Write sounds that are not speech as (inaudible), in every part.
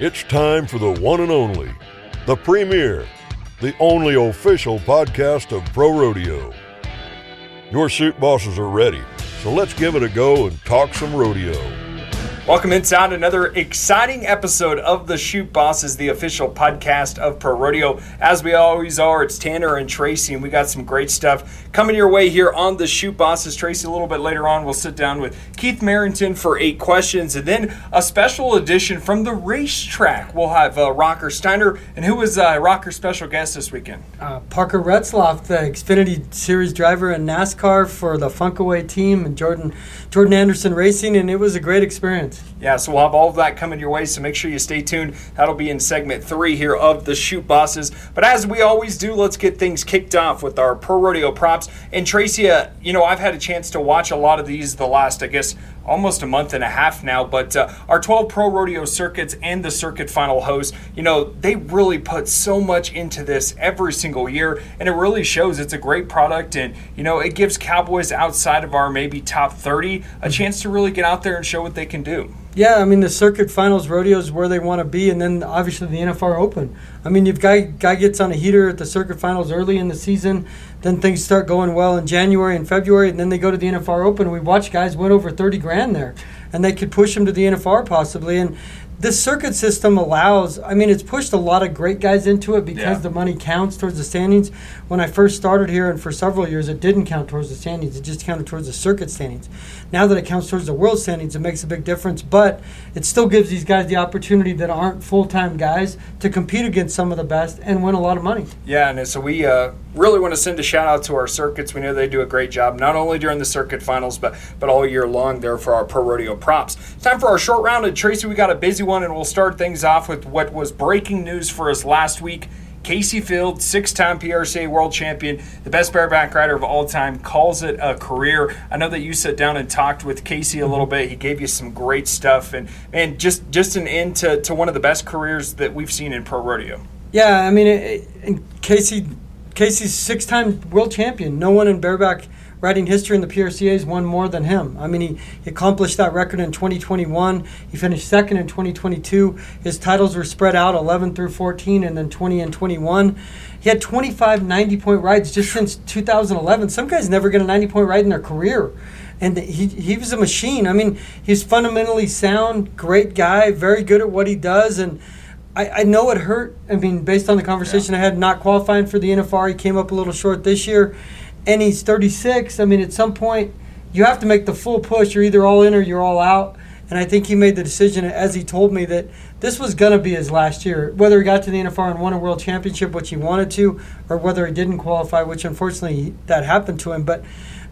It's time for the one and only, the premier, the only official podcast of Pro Rodeo. Your Chute Bosses are ready, so let's give it a go and talk some rodeo. Welcome inside another exciting episode of the Chute Bosses, the official podcast of Pro Rodeo. As we always are, it's Tanner and Tracy, and we got some great stuff coming your way here on the Chute Bosses. Tracy, a little bit later on, we'll sit down with Keith Marrington for eight questions, and then a special edition from the racetrack. We'll have uh, Rocker Steiner, and who was uh, Rocker's special guest this weekend? Uh, Parker Retzlaff, the Xfinity Series driver in NASCAR for the Funkaway team, and Jordan Jordan Anderson Racing, and it was a great experience. Yeah, so we'll have all of that coming your way, so make sure you stay tuned. That'll be in segment three here of the Chute Bosses. But as we always do, let's get things kicked off with our Pro Rodeo props. And Tracy, uh, you know, I've had a chance to watch a lot of these the last, I guess, almost a month and a half now. But uh, our 12 Pro Rodeo circuits and the circuit final host, you know, they really put so much into this every single year, and it really shows it's a great product. And, you know, it gives Cowboys outside of our maybe top 30 a chance to really get out there and show what they can do. Yeah, I mean the circuit finals rodeo is where they want to be, and then obviously the NFR Open. I mean, if guy guy gets on a heater at the circuit finals early in the season, then things start going well in January and February, and then they go to the NFR Open. We watch guys win over thirty grand there, and they could push them to the NFR possibly. And this circuit system allows i mean it's pushed a lot of great guys into it because Yeah. the money counts towards the standings when i first started here and for several years it didn't count towards the standings it just counted towards the circuit standings now that it counts towards the world standings it makes a big difference but it still gives these guys the opportunity that aren't full-time guys to compete against some of the best and win a lot of money Yeah, and so we uh, really want to send a shout out to our circuits. We know they do a great job, not only during the circuit finals, but but all year long there for our pro rodeo props. It's time for our short round. And Tracy, we got a busy and we'll start things off with what was breaking news for us last week. Kaycee Feild, six-time PRCA world champion, the best bareback rider of all time, calls it a career. I know that you sat down and talked with Kaycee a little mm-hmm. bit. He gave you some great stuff, and and just just an end to, to one of the best careers that we've seen in pro rodeo. Yeah, I mean, it, it, and Kaycee, Kaycee's six-time world champion. No one in bareback riding history in the PRCA has won more than him. I mean, he, he accomplished that record in 2021. He finished second in 2022. His titles were spread out 11 through 14, and then 20 and 21. He had 25 90-point rides just since 2011. Some guys never get a 90-point ride in their career and he, he was a machine. I mean, he's fundamentally sound, great guy, very good at what he does, and I, I know it hurt. I mean, based on the conversation I had, not qualifying for the NFR, he came up a little short this year, and he's 36. I mean, at some point, you have to make the full push. You're either all in or you're all out. And I think he made the decision, as he told me, that this was going to be his last year. Whether he got to the NFR and won a world championship, which he wanted to, or whether he didn't qualify, which unfortunately that happened to him. But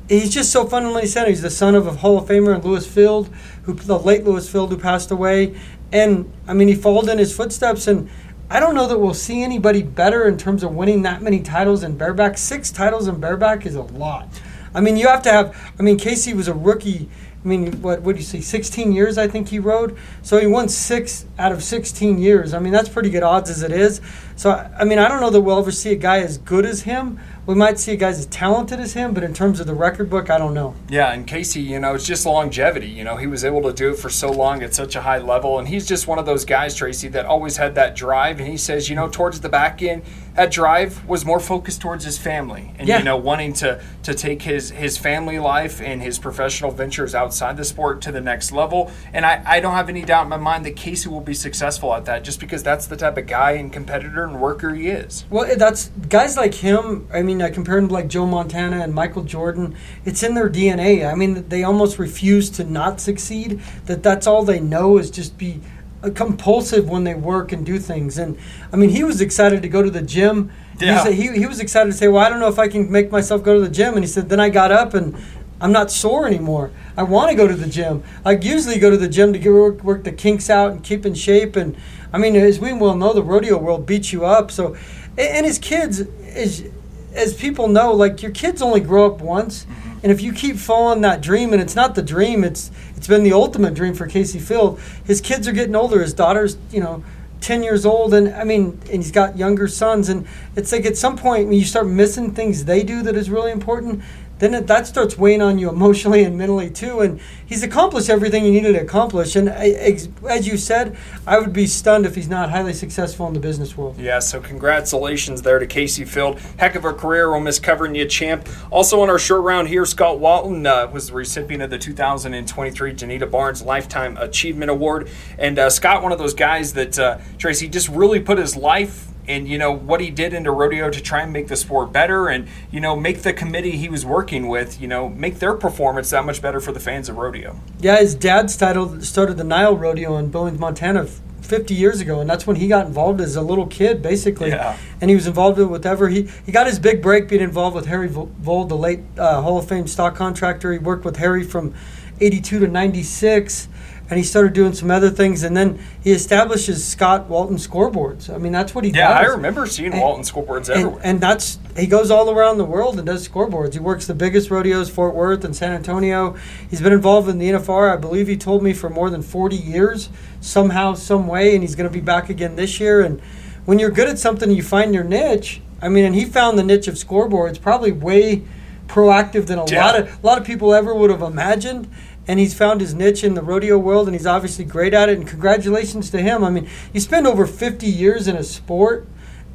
he's just so fundamentally sound. He's the son of a Hall of Famer, Lewis Feild, who the late Lewis Feild, who passed away. And I mean, he followed in his footsteps. And I don't know that we'll see anybody better in terms of winning that many titles in bareback. Six titles in bareback is a lot. I mean, you have to have. I mean, Kaycee was a rookie. I mean, what would you say? 16 years, I think he rode. So he won six out of 16 years. I mean, that's pretty good odds as it is. So I mean, I don't know that we'll ever see a guy as good as him. We might see a guy as talented as him, but in terms of the record book, I don't know. Yeah, and Kaycee, you know, it's just longevity. You know, he was able to do it for so long at such a high level, and he's just one of those guys, Tracy, that always had that drive. And he says, you know, towards the back end, that drive was more focused towards his family, and Yeah. you know, wanting to to take his his family life and his professional ventures outside the sport to the next level. And I, I don't have any doubt in my mind that Kaycee will be successful at that, just because that's the type of guy and competitor and worker he is. Well, that's guys like him. I mean, I compare him to like Joe Montana and Michael Jordan. It's in their DNA. I mean, they almost refuse to not succeed. That that's all they know is just be uh, compulsive when they work and do things. And I mean, he was excited to go to the gym. He Yeah. said- He, he was excited to say, "Well, I don't know if I can make myself go to the gym." And he said, "Then I got up and." I'm not sore anymore. I want to go to the gym. I usually go to the gym to get work, work the kinks out and keep in shape. And I mean, as we well know, the rodeo world beats you up. So, and as kids, as as people know, like your kids only grow up once, mm-hmm. and if you keep following that dream, and it's not the dream, it's it's been the ultimate dream for Kaycee Feild. His kids are getting older. His daughter's, you know, ten years old, and I mean, and he's got younger sons, and it's like at some point when you start missing things they do that is really important, then it, that starts weighing on you emotionally and mentally too. And he's accomplished everything he needed to accomplish. And as you said, I would be stunned if he's not highly successful in the business world. Yeah, so congratulations there to Kaycee Feild. Heck of a career. We'll miss covering you, champ. Also on our short round here, Scott Walton uh, was the recipient of the 2023 Donita Barnes Lifetime Achievement Award. And uh, Scott, one of those guys that, uh, Tracy, just really put his life and you know what he did into rodeo to try and make the sport better and you know make the committee he was working with you know make their performance that much better for the fans of rodeo. Yeah his dad started started the nile rodeo in billings montana 50 years ago and that's when he got involved as a little kid basically. Yeah. and he was involved with whatever he he got his big break being involved with harry vold the late uh, hall of fame stock contractor. He worked with harry from 82 to 96 and he started doing some other things, and then he establishes Scott Walton scoreboards. I mean, that's what he yeah, does. Yeah, I remember seeing and, Walton scoreboards everywhere. And, and, that's he goes all around the world and does scoreboards. He works the biggest rodeos, Fort Worth and San Antonio. He's been involved in the NFR, I believe he told me for more than forty years, somehow, some way, and he's going to be back again this year. And when you're good at something, you find your niche. I mean, and he found the niche of scoreboards probably way proactive than a yeah. lot of a lot of people ever would have imagined and he's found his niche in the rodeo world, and he's obviously great at it. And congratulations to him. I mean, you spend over 50 years in a sport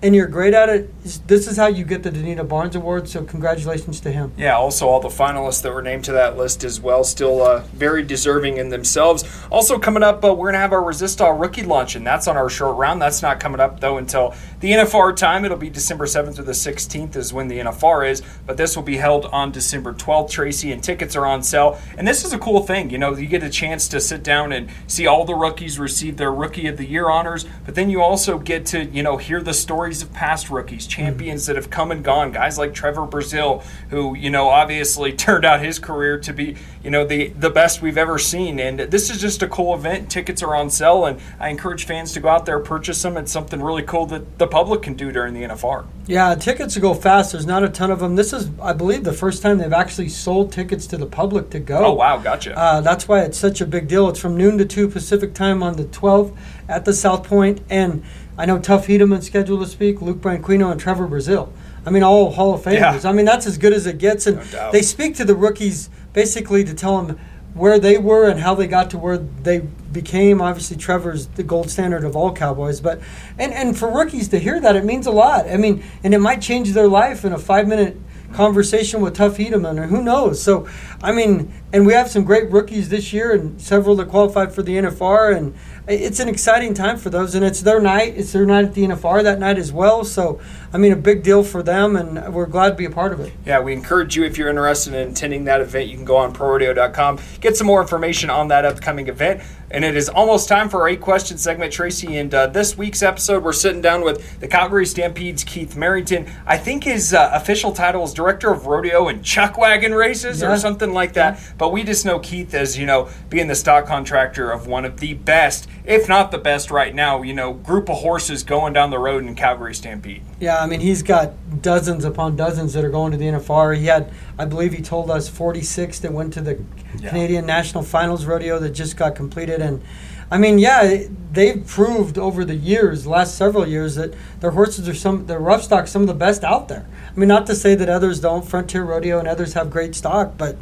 and you're great at it, this is how you get the Donita Barnes Award. So congratulations to him. Yeah. Also, all the finalists that were named to that list as well, still uh, very deserving in themselves. Also coming up, uh, we're gonna have our Resistol rookie lunch, and that's on our short round. That's not coming up though until the NFR time. It'll be December 7th or the 16th is when the NFR is, but this will be held on December 12th. Tracy and tickets are on sale, and this is a cool thing. You know, you get a chance to sit down and see all the rookies receive their Rookie of the Year honors, but then you also get to you know hear the stories stories of past rookies, champions that have come and gone, guys like Trevor Brazile, who, you know, obviously (laughs) turned out his career to be, you know, the, the best we've ever seen. And this is just a cool event. Tickets are on sale, and I encourage fans to go out there, purchase them. It's something really cool that the public can do during the NFR. Yeah, tickets go fast. There's not a ton of them. This is, I believe, the first time they've actually sold tickets to the public to go. Oh, wow, gotcha. Uh, that's why it's such a big deal. It's from noon to 2 Pacific time on the 12th at the South Point, and I know Tuff Hedeman scheduled to speak, Luke Branquinho, and Trevor Brazile. I mean, all Hall of Famers. Yeah. I mean, that's as good as it gets. And no they speak to the rookies basically to tell them where they were and how they got to where they became. Obviously, Trevor's the gold standard of all Cowboys. But and and for rookies to hear that, it means a lot. I mean, and it might change their life in a five minute conversation with Tuff Hedeman, or who knows. So, I mean, and we have some great rookies this year, and several that qualified for the NFR, and it's an exciting time for those, and it's their night. It's their night at the NFR that night as well. So, I mean, a big deal for them, and we're glad to be a part of it. Yeah, we encourage you if you're interested in attending that event, you can go on ProRodeo.com, get some more information on that upcoming event. And it is almost time for our eight question segment, Tracy. And uh, this week's episode, we're sitting down with the Calgary Stampede's Keith Marrington. I think his uh, official title is Director of Rodeo and Chuck Wagon Races yeah. or something like that. Yeah. But we just know Keith as, you know, being the stock contractor of one of the best, if not the best right now, you know, group of horses going down the road in Calgary Stampede. Yeah, I mean, he's got dozens upon dozens that are going to the NFR. He had, I believe he told us, 46 that went to the yeah. Canadian National Finals Rodeo that just got completed. And I mean, yeah, they've proved over the years, last several years, that their horses are some, their rough stock, some of the best out there. I mean, not to say that others don't. Frontier Rodeo and others have great stock, but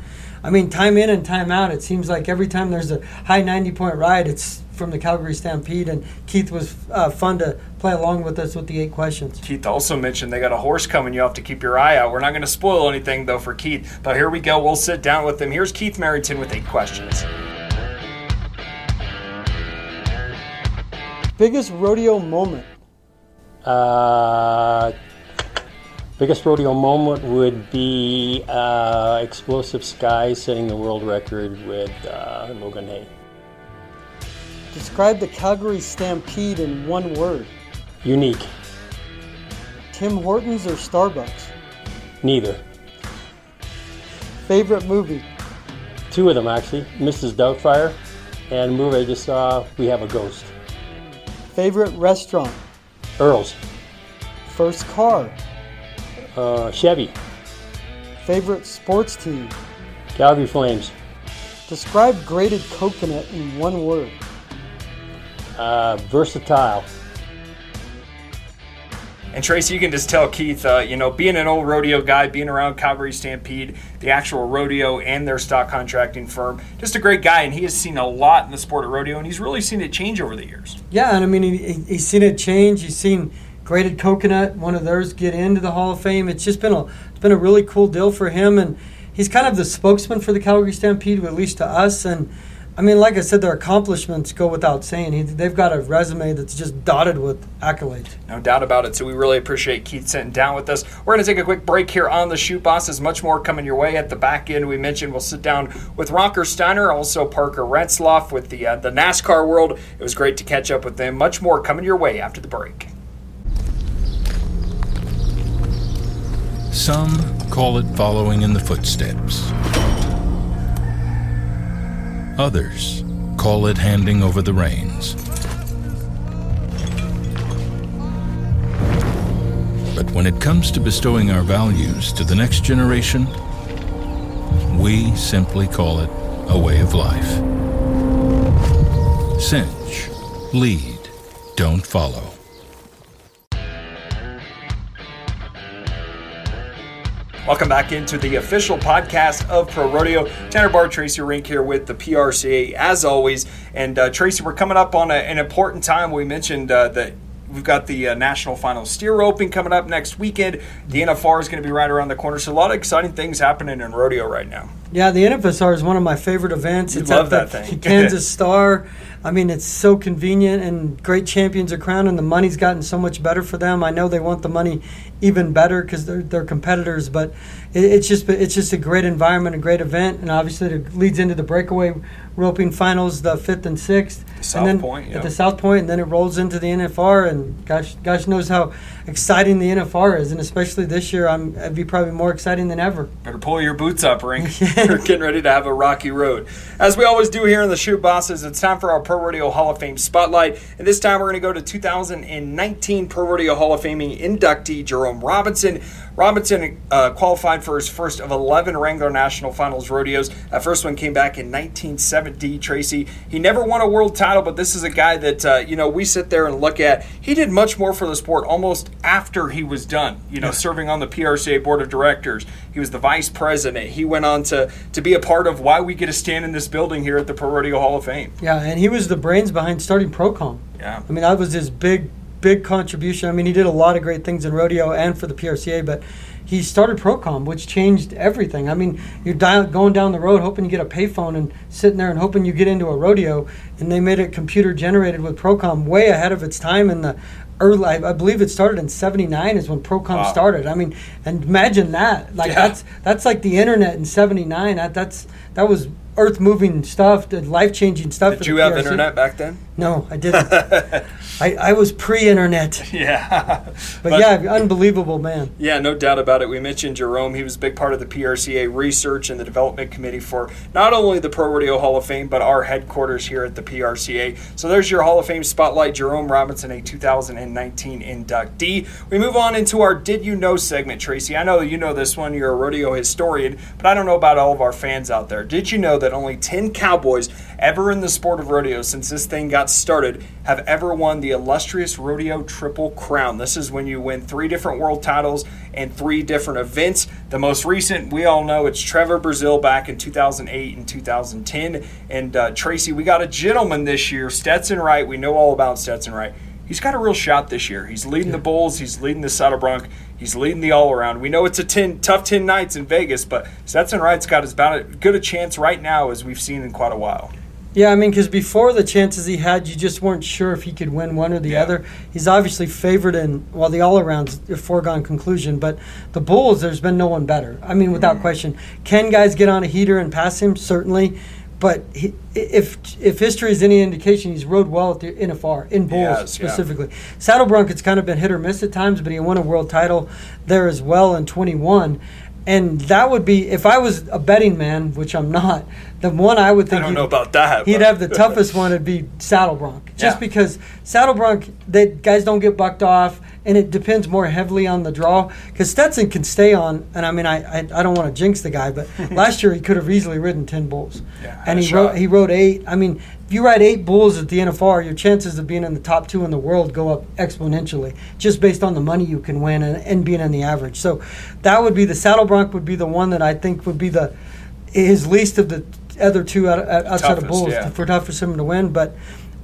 I mean, time in and time out, it seems like every time there's a high 90 point ride, it's from the Calgary Stampede. And Keith was uh, fun to play along with us with the eight questions. Keith also mentioned they got a horse coming. You have to keep your eye out. We're not going to spoil anything, though, for Keith. But here we go. We'll sit down with him. Here's Keith Marrington with eight questions. Biggest rodeo moment? Uh, Biggest rodeo moment would be uh, Explosive Sky setting the world record with uh, Logan Hay. Describe the Calgary Stampede in one word. Unique. Tim Hortons or Starbucks? Neither. Favorite movie? Two of them actually. Mrs. Doubtfire and a movie I just saw, We Have a Ghost. Favorite restaurant? Earl's. First car? Uh, Chevy. Favorite sports team? Calgary Flames. Describe grated coconut in one word. Uh, versatile. And Tracy, you can just tell Keith, uh, you know, being an old rodeo guy, being around Calgary Stampede, the actual rodeo and their stock contracting firm, just a great guy. And he has seen a lot in the sport of rodeo, and he's really seen it change over the years. Yeah, and I mean, he, he's seen it change. He's seen Grated Coconut, one of theirs, get into the Hall of Fame. It's just been a it's been a really cool deal for him, and he's kind of the spokesman for the Calgary Stampede, at least to us. And I mean, like I said, their accomplishments go without saying. He, they've got a resume that's just dotted with accolades. No doubt about it. So we really appreciate Keith sitting down with us. We're going to take a quick break here on the Chute Boss. Bosses. Much more coming your way at the back end. We mentioned we'll sit down with Rocker Steiner, also Parker Retzlaff with the uh, the NASCAR world. It was great to catch up with them. Much more coming your way after the break. Some call it following in the footsteps. Others call it handing over the reins. But when it comes to bestowing our values to the next generation, we simply call it a way of life. Cinch, lead, don't follow. Welcome back into the official podcast of Pro Rodeo. Tanner Barr, Tracy Renck here with the PRCA as always. And uh, Tracy, we're coming up on a, an important time. We mentioned uh, that We've got the uh, National Final Steer Roping coming up next weekend. The NFR is going to be right around the corner. So a lot of exciting things happening in rodeo right now. Yeah, the NFSR is one of my favorite events. You it's love at that thing. (laughs) Kansas (laughs) Star. I mean, it's so convenient and great champions are crowned, and the money's gotten so much better for them. I know they want the money even better because they're, they're competitors, but it, it's just it's just a great environment, a great event, and obviously it leads into the breakaway roping finals, the fifth and sixth, South and then Point, yeah. at the South Point, and then it rolls into the NFR, and gosh, gosh knows how exciting the NFR is, and especially this year, I'm it'd be probably more exciting than ever. Better pull your boots up, Renck. (laughs) We're getting ready to have a rocky road. As we always do here in the Chute Bosses, it's time for our Pro Rodeo Hall of Fame Spotlight. And this time we're going to go to 2019 Pro Rodeo Hall of Faming inductee Jerome Robinson. Robinson uh, qualified for his first of 11 Wrangler National Finals rodeos. That first one came back in 1970, Tracy. He never won a world title, but this is a guy that, uh, you know, we sit there and look at. He did much more for the sport almost after he was done, you know, serving on the PRCA board of directors. He was the vice president. He went on to, to be a part of why we get to stand in this building here at the Pro Rodeo Hall of Fame. Yeah, and he was the brains behind starting Procom. Yeah. I mean, that was his big, big contribution. I mean, he did a lot of great things in rodeo and for the PRCA, but he started Procom, which changed everything. I mean, you're dial- going down the road hoping you get a payphone and sitting there and hoping you get into a rodeo, and they made it computer generated with Procom way ahead of its time in the early. I I believe it started in '79 is when Procom Wow. started. I mean, and imagine that. Like Yeah. that's that's like the internet in '79. That that's that was earth moving stuff, life changing stuff. Did you have PRC. internet back then? No, I didn't. (laughs) I, I was pre-internet, (laughs) Yeah. but, yeah, unbelievable man. Yeah, no doubt about it. We mentioned Jerome. He was a big part of the PRCA research and the development committee for not only the Pro Rodeo Hall of Fame, but our headquarters here at the PRCA. So there's your Hall of Fame spotlight. Jerome Robinson, a 2019 inductee. We move on into our Did You Know segment, Tracy. I know you know this one. You're a rodeo historian, but I don't know about all of our fans out there. Did you know that only 10 cowboys ever in the sport of rodeo since this thing got started have ever won the illustrious rodeo triple crown. This is when you win three different world titles and three different events. The most recent, we all know, it's Trevor Brazile back in 2008 and 2010. And uh, Tracy, we got a gentleman this year, Stetson Wright. We know all about Stetson Wright. He's got a real shot this year. He's leading the Bulls. He's leading the Saddle Bronc. He's leading the all around. We know it's a 10, tough 10 nights in Vegas, but Stetson Wright's got as about as good a chance right now as we've seen in quite a while. Yeah, I mean, because before the chances he had, you just weren't sure if he could win one or the Yeah. other. He's obviously favored in, well, the all around's a foregone conclusion, but the Bulls, there's been no one better. I mean, without mm-hmm. question. Can guys get on a heater and pass him? Certainly. But he, if if history is any indication, he's rode well at the NFR in Bulls has, yeah. specifically. Saddle Bronc, it's kind of been hit or miss at times, but he won a world title there as well in 21. And that would be if I was a betting man, which I'm not. The one I would I think don't he'd- know about that. He'd but- have the toughest one. It'd be Saddle Bronc, (laughs) just Yeah. because Saddle Bronc, they guys don't get bucked off, and it depends more heavily on the draw. Because Stetson can stay on, and I mean, I I, I don't want to jinx the guy, but (laughs) last year he could have easily ridden ten bulls, Yeah, and he rode he rode eight. I mean, if you ride eight bulls at the NFR, your chances of being in the top two in the world go up exponentially, just based on the money you can win and, and being in the average. So that would be the Saddle Bronc would be the one that I think would be the his least of the other two out, out, uh, outside Toughest, of bulls yeah. for tough for him to win, but.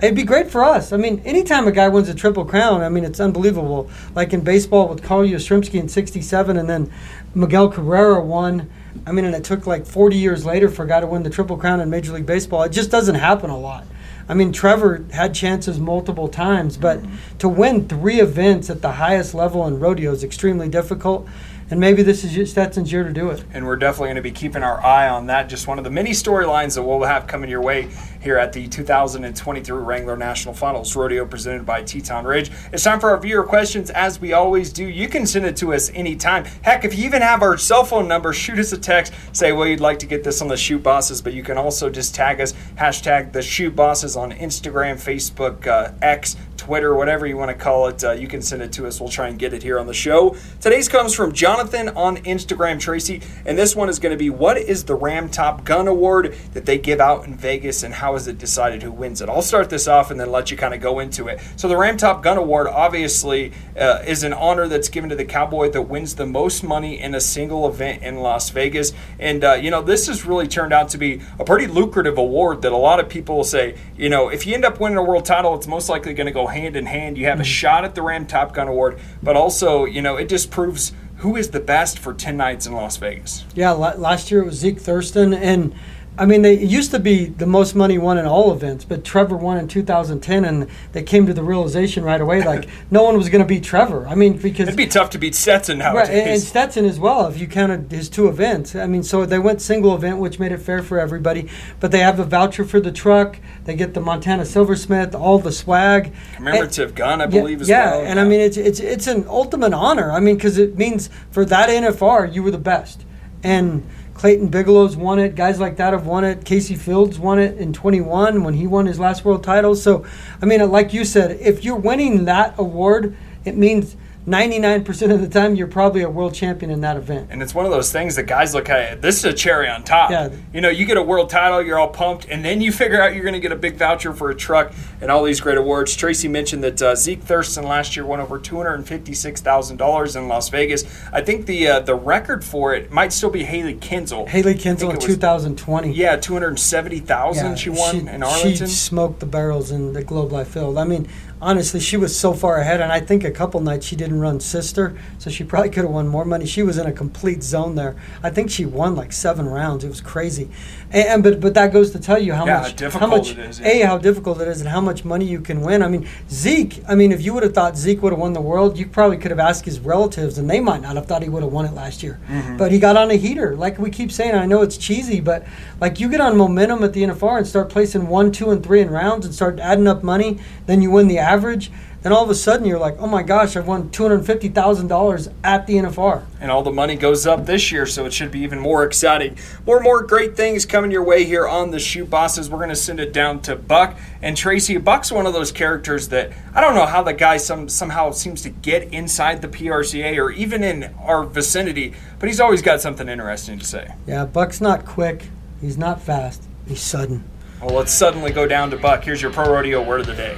It'd be great for us. I mean, anytime a guy wins a triple crown, I mean, it's unbelievable. Like in baseball with Carl Yastrzemski in '67, and then Miguel Carrera won. I mean, and it took like 40 years later for a guy to win the triple crown in Major League Baseball. It just doesn't happen a lot. I mean, Trevor had chances multiple times, but mm-hmm. to win three events at the highest level in rodeo is extremely difficult. And maybe this is Stetson's year to do it. and we're definitely going to be keeping our eye on that. Just one of the many storylines that we'll have coming your way here at the 2023 Wrangler National Finals Rodeo presented by Teton Ridge. It's time for our viewer questions, as we always do. You can send it to us anytime. Heck, if you even have our cell phone number, shoot us a text, say, well, you'd like to get this on the Chute Bosses, but you can also just tag us, hashtag the Chute Bosses on Instagram, Facebook, uh, X, Twitter, whatever you want to call it. Uh, you can send it to us. We'll try and get it here on the show. Today's comes from Jonathan on Instagram, Tracy, and this one is going to be what is the Ram Top Gun Award that they give out in Vegas and how is it decided who wins it? I'll start this off and then let you kind of go into it. So, the Ram Top Gun Award obviously uh, is an honor that's given to the cowboy that wins the most money in a single event in Las Vegas. And, uh, you know, this has really turned out to be a pretty lucrative award that a lot of people will say, you know, if you end up winning a world title, it's most likely going to go hand in hand. You have a mm. shot at the Ram Top Gun Award, but also, you know, it just proves who is the best for 10 nights in Las Vegas. Yeah, la- last year it was Zeke Thurston, and I mean, they used to be the most money won in all events, but Trevor won in 2010, and they came to the realization right away like (laughs) no one was going to beat Trevor. I mean, because It'd be tough to beat Stetson Wright, nowadays. and, and Stetson as well, if you counted his two events. I mean, so they went single event, which made it fair for everybody. But they have a voucher for the truck. They get the Montana Silversmith, all the swag. Commemorative gun, I Yeah, believe, as yeah, well. and I mean, it's it's it's an ultimate honor. I mean, because it means for that NFR, you were the best. And Clayton Biglow's won it. Guys like that have won it. Kaycee Feild's won it in 21 when he won his last world title. So, I mean, like you said, if you're winning that award, it means 99% of the time you're probably a world champion in that event. And it's one of those things that guys look at. This is a cherry on top. Yeah. You know, you get a world title, you're all pumped, and then you figure out you're going to get a big voucher for a truck and all these great awards. Tracy mentioned that uh, Zeke Thurston last year won over two hundred and fifty-six thousand dollars in Las Vegas. I think the uh, the record for it might still be Hailey Kinsel. Hailey Kinsel in was- 2020. Yeah, two hundred seventy thousand. she won in Arlington. She smoked the barrels in the Globe Life Field. I mean, honestly, she was so far ahead, and I think a couple nights she didn't run sister, so she probably could have won more money. She was in a complete zone there. I think she won like seven rounds. It was crazy, and, and but but that goes to tell you how Yeah, much how much it is, a how difficult it is and how much money you can win. I mean, Zeke. I mean, if you would have thought Zeke would have won the world, you probably could have asked his relatives, and they might not have thought he would have won it last year. Mm-hmm. But he got on a heater, like we keep saying. I know it's cheesy, but like you get on momentum at the NFR and start placing one, two, and three in rounds and start adding up money, then you win the average. Then all of a sudden you're like, oh my gosh, I've won two hundred fifty thousand dollars at the NFR. and all the money goes up this year, so it should be even more exciting. More and more great things coming your way here on the Chute Bosses. We're going to send it down to Buck and Tracy. Buck's one of those characters that I don't know how the guy some somehow seems to get inside the PRCA or even in our vicinity, but he's always got something interesting to say. Yeah, Buck's not quick. He's not fast. He's sudden. Well, let's suddenly go down to Buck. Here's your pro rodeo word of the day.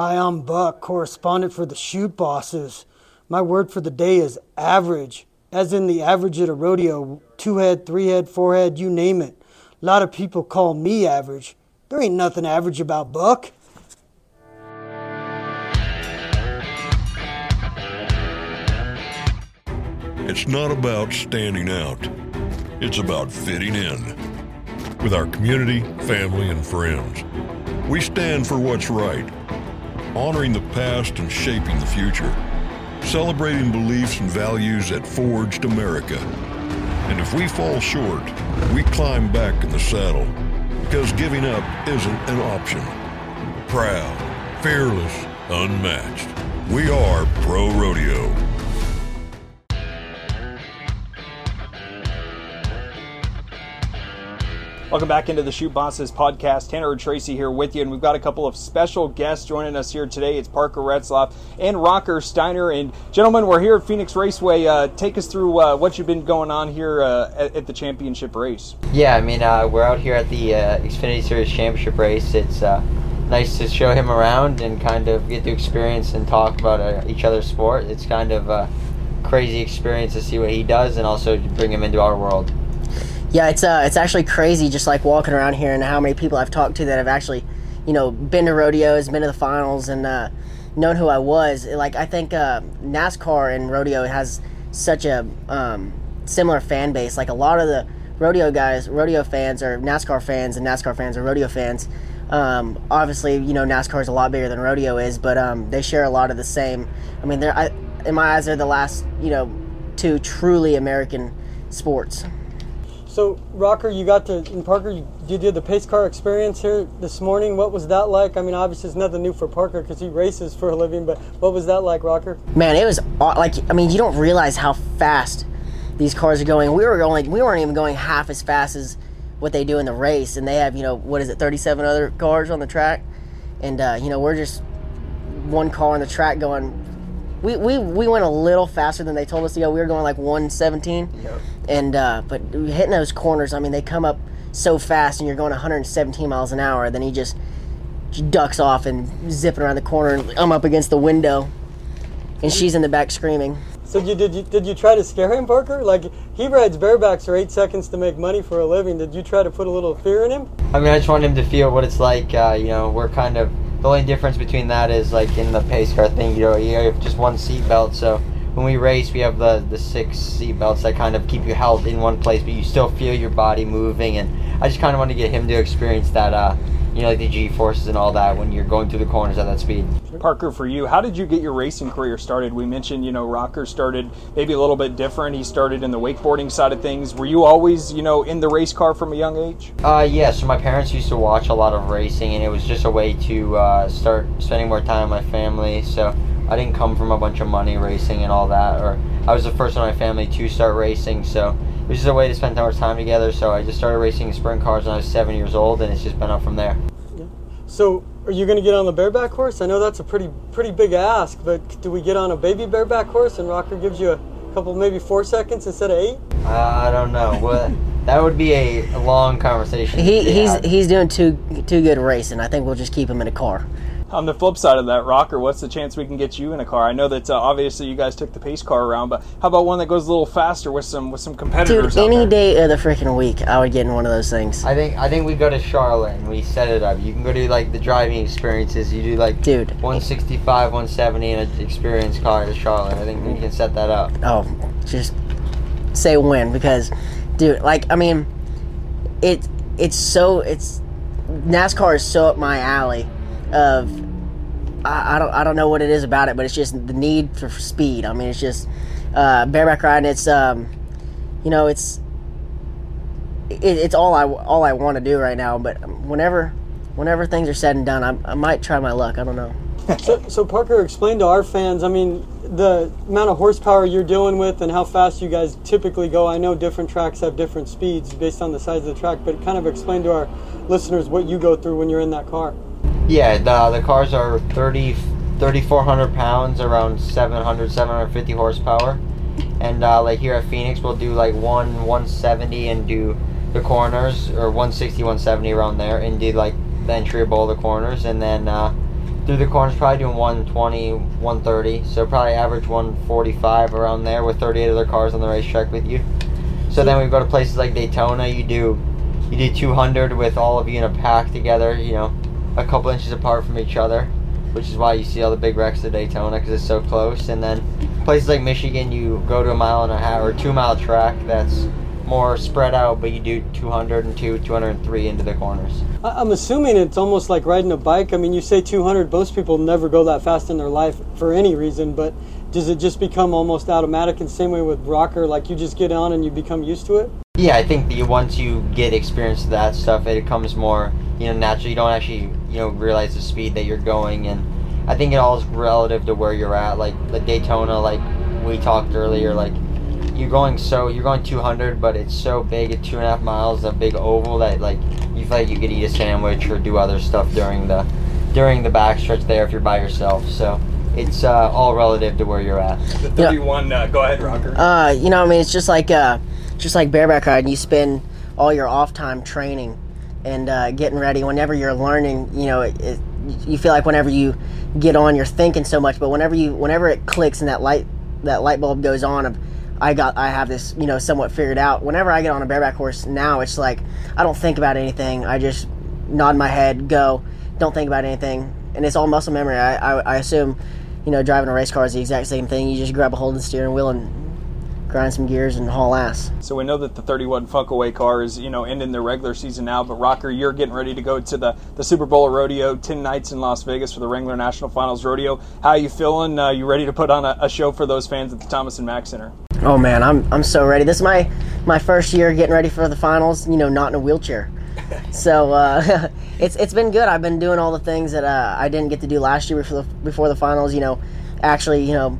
Hi, I'm Buck, correspondent for the Chute Bosses. My word for the day is average, as in the average at a rodeo two head, three head, four head, you name it. A lot of people call me average. There ain't nothing average about Buck. It's not about standing out, it's about fitting in. With our community, family, and friends, we stand for what's right, honoring the past and shaping the future, celebrating beliefs and values that forged America. And if we fall short, we climb back in the saddle because giving up isn't an option. Proud, fearless, unmatched. We are Pro Rodeo. Welcome back into the Chute Bosses podcast. Tanner and Tracy here with you, and we've got a couple of special guests joining us here today. It's Parker Retzlaff and Rocker Steiner. And gentlemen, we're here at Phoenix Raceway. Uh, take us through uh, what you've been going on here uh, at, at, the championship race. Yeah, I mean, uh, we're out here at the uh, Xfinity Series championship race. It's uh, nice to show him around and kind of get to experience and talk about each other's sport. It's kind of a crazy experience to see what he does and also bring him into our world. Yeah, it's uh, it's actually crazy just like walking around here and how many people I've talked to that have actually, you know, been to rodeos, been to the finals, and uh, known who I was. Like I think uh, NASCAR and rodeo has such a um, similar fan base. Like a lot of the rodeo guys, rodeo fans are NASCAR fans, and NASCAR fans are rodeo fans. Um, obviously, you know, NASCAR is a lot bigger than rodeo is, but um, they share a lot of the same. I mean, they're I, in my eyes, they're the last, you know, two truly American sports. So, Rocker, you got to, and Parker, you, you did the pace car experience here this morning. What was that like? I mean, obviously, it's nothing new for Parker because he races for a living, but what was that like, Rocker? Man, it was like, I mean, you don't realize how fast these cars are going. We were going, we weren't even going half as fast as what they do in the race, and they have, you know, what is it, 37 other cars on the track, and uh, you know, we're just one car on the track going we, we, we went a little faster than they told us to go. We were going like 117. Yep. And uh, but hitting those corners, I mean, they come up so fast, and you're going 117 miles an hour. Then he just, just ducks off and zipping around the corner, and I'm up against the window, and she's in the back screaming. So you, did you did you try to scare him, Parker? Like he rides barebacks for eight seconds to make money for a living. Did you try to put a little fear in him? I mean, I just want him to feel what it's like. Uh, you know, we're kind of the only difference between that is like in the pace car thing, you know, you have just one seat belt. So when we race, we have the the six seat belts that kind of keep you held in one place, but you still feel your body moving. And I just kind of want to get him to experience that. Uh, you know, like the G forces and all that when you're going through the corners at that speed. Parker, for you, how did you get your racing career started? We mentioned, you know, Rocker started maybe a little bit different. He started in the wakeboarding side of things. Were you always, you know, in the race car from a young age? Uh, yeah. So my parents used to watch a lot of racing, and it was just a way to uh, start spending more time with my family. So I didn't come from a bunch of money racing and all that, or I was the first in my family to start racing. So it was just a way to spend more time together. So I just started racing sprint cars when I was seven years old, and it's just been up from there. Yeah. So are you going to get on the bareback horse? I know that's a pretty pretty big ask, but do we get on a baby bareback horse and Rocker gives you a couple, maybe four seconds instead of eight? Uh, I don't know. What that would be a, a long conversation. He, he's he's doing too too good racing. I think we'll just keep him in a car on the flip side of that, Rocker, what's the chance we can get you in a car? I know that uh, obviously you guys took the pace car around, but how about one that goes a little faster with some with some competitors? Dude, any day of the freaking week, I would get in one of those things. I think I think we go to Charlotte and we set it up. You can go to like the driving experiences. You do like dude 165, 170 in an experienced car to Charlotte. I think we can set that up. Oh, just say when because, dude, like I mean, it it's so it's NASCAR is so up my alley of I, I, don't I don't know what it is about it, but it's just the need for speed. I mean, it's just uh, bareback riding. It's um, you know, it's it, it's all I all I want to do right now. But whenever whenever things are said and done, I, I might try my luck. I don't know. (laughs) so, so Parker, explain to our fans. I mean, the amount of horsepower you're dealing with and how fast you guys typically go. I know different tracks have different speeds based on the size of the track, but kind of explain to our listeners what you go through when you're in that car. Yeah, the, the cars are 30, 3,400 pounds, around 700, 750 horsepower. (laughs) And uh, like here at Phoenix, we'll do like one 170 and do the corners, or 160, 170 around there, and do like the entry of all the corners. And then uh, through the corners, probably doing 120, 130. So probably average 145 around there with 38 other cars on the racetrack with you. So then we go to places like Daytona. You do you do 200 with all of you in a pack together. You know, a couple inches apart from each other, which is why you see all the big wrecks at Daytona because it's so close. And then places like Michigan, you go to a mile and a half or two mile track that's more spread out, but you do 202, 203 into the corners. I'm assuming it's almost like riding a bike. I mean, you say 200, most people never go that fast in their life for any reason, but does it just become almost automatic in the same way with rocker like you just get on and you become used to it yeah i think that once you get experience to that stuff it becomes more you know natural you don't actually you know realize the speed that you're going and i think it all is relative to where you're at like the daytona like we talked earlier like you're going so you're going 200, but it's so big at two and a half miles, a big oval that like you feel like you could eat a sandwich or do other stuff during the during the backstretch there if you're by yourself. So it's uh, all relative to where you're at. The 31. Uh, go ahead, Rocker. Uh, you know, I mean, it's just like uh, just like bareback riding. You spend all your off time training and uh, getting ready. Whenever you're learning, you know, it, it, you feel like whenever you get on, you're thinking so much. But whenever you, whenever it clicks and that light, that light bulb goes on of, I got, I have this, you know, somewhat figured out. Whenever I get on a bareback horse now, it's like I don't think about anything. I just nod my head, go, don't think about anything, and it's all muscle memory. I, I, I assume, you know, driving a race car is the exact same thing. You just grab a hold of the steering wheel and grind some gears and haul ass. So we know that the 31 Funkaway car is, you know, ending their regular season now. But Rocker, you're getting ready to go to the, the Super Bowl of rodeo, 10 nights in Las Vegas for the Wrangler National Finals rodeo. How are you feeling? Uh, you ready to put on a, a, show for those fans at the Thomas and Mack Center? Oh man, I'm, I'm so ready. This is my my first year getting ready for the finals. You know, not in a wheelchair. (laughs) so uh, (laughs) it's it's been good. I've been doing all the things that uh, I didn't get to do last year before the, before the finals. You know, actually, you know,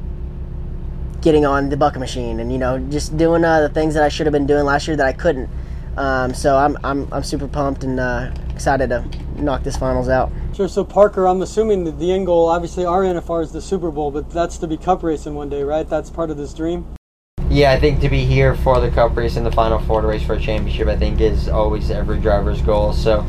getting on the bucket machine and you know just doing uh, the things that I should have been doing last year that I couldn't. Um, so I'm, I'm I'm super pumped and uh, excited to knock this finals out. Sure. So Parker, I'm assuming that the end goal, obviously, our NFR is the Super Bowl, but that's to be Cup racing one day, right? That's part of this dream. Yeah, I think to be here for the Cup race in the Final Four to race for a championship, I think is always every driver's goal. So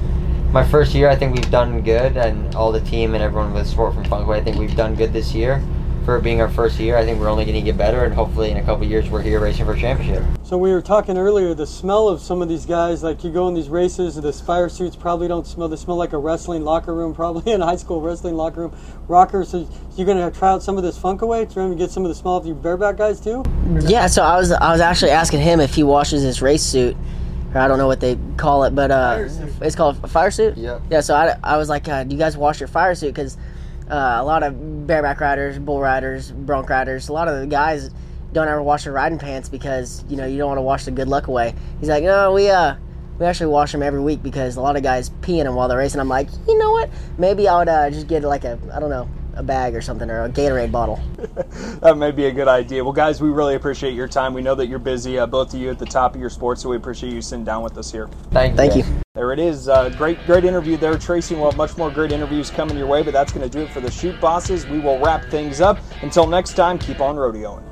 my first year, I think we've done good, and all the team and everyone with support from Funkaway, I think we've done good this year for being our first year. I think we're only going to get better, and hopefully in a couple years we're here racing for a championship. So we were talking earlier, the smell of some of these guys, like you go in these races, the fire suits probably don't smell. They smell like a wrestling locker room, (laughs) probably in a high school wrestling locker room. Rockers, so you're going to try out some of this Funkaway, try and get some of the smell of you bareback guys too. Yeah, so I was I was actually asking him if he washes his race suit. I don't know what they call it, but uh, it's called a fire suit. Yeah. Yeah. So I, I was like, uh, do you guys wash your fire suit? Because uh, a lot of bareback riders, bull riders, bronc riders, a lot of the guys don't ever wash their riding pants because you know you don't want to wash the good luck away. He's like, no, we uh we actually wash them every week because a lot of guys pee in them while they're racing. I'm like, you know what? Maybe I would uh, just get like a I don't know a bag or something or a Gatorade bottle. (laughs) that may be a good idea. Well, guys, we really appreciate your time. We know that you're busy, uh, both of you at the top of your sport, so we appreciate you sitting down with us here. Thank you. Thank you. There it is. Uh, great, great interview there, Tracy. We'll have much more great interviews coming your way, but that's going to do it for the Chute Bosses. We will wrap things up. Until next time, keep on rodeoing.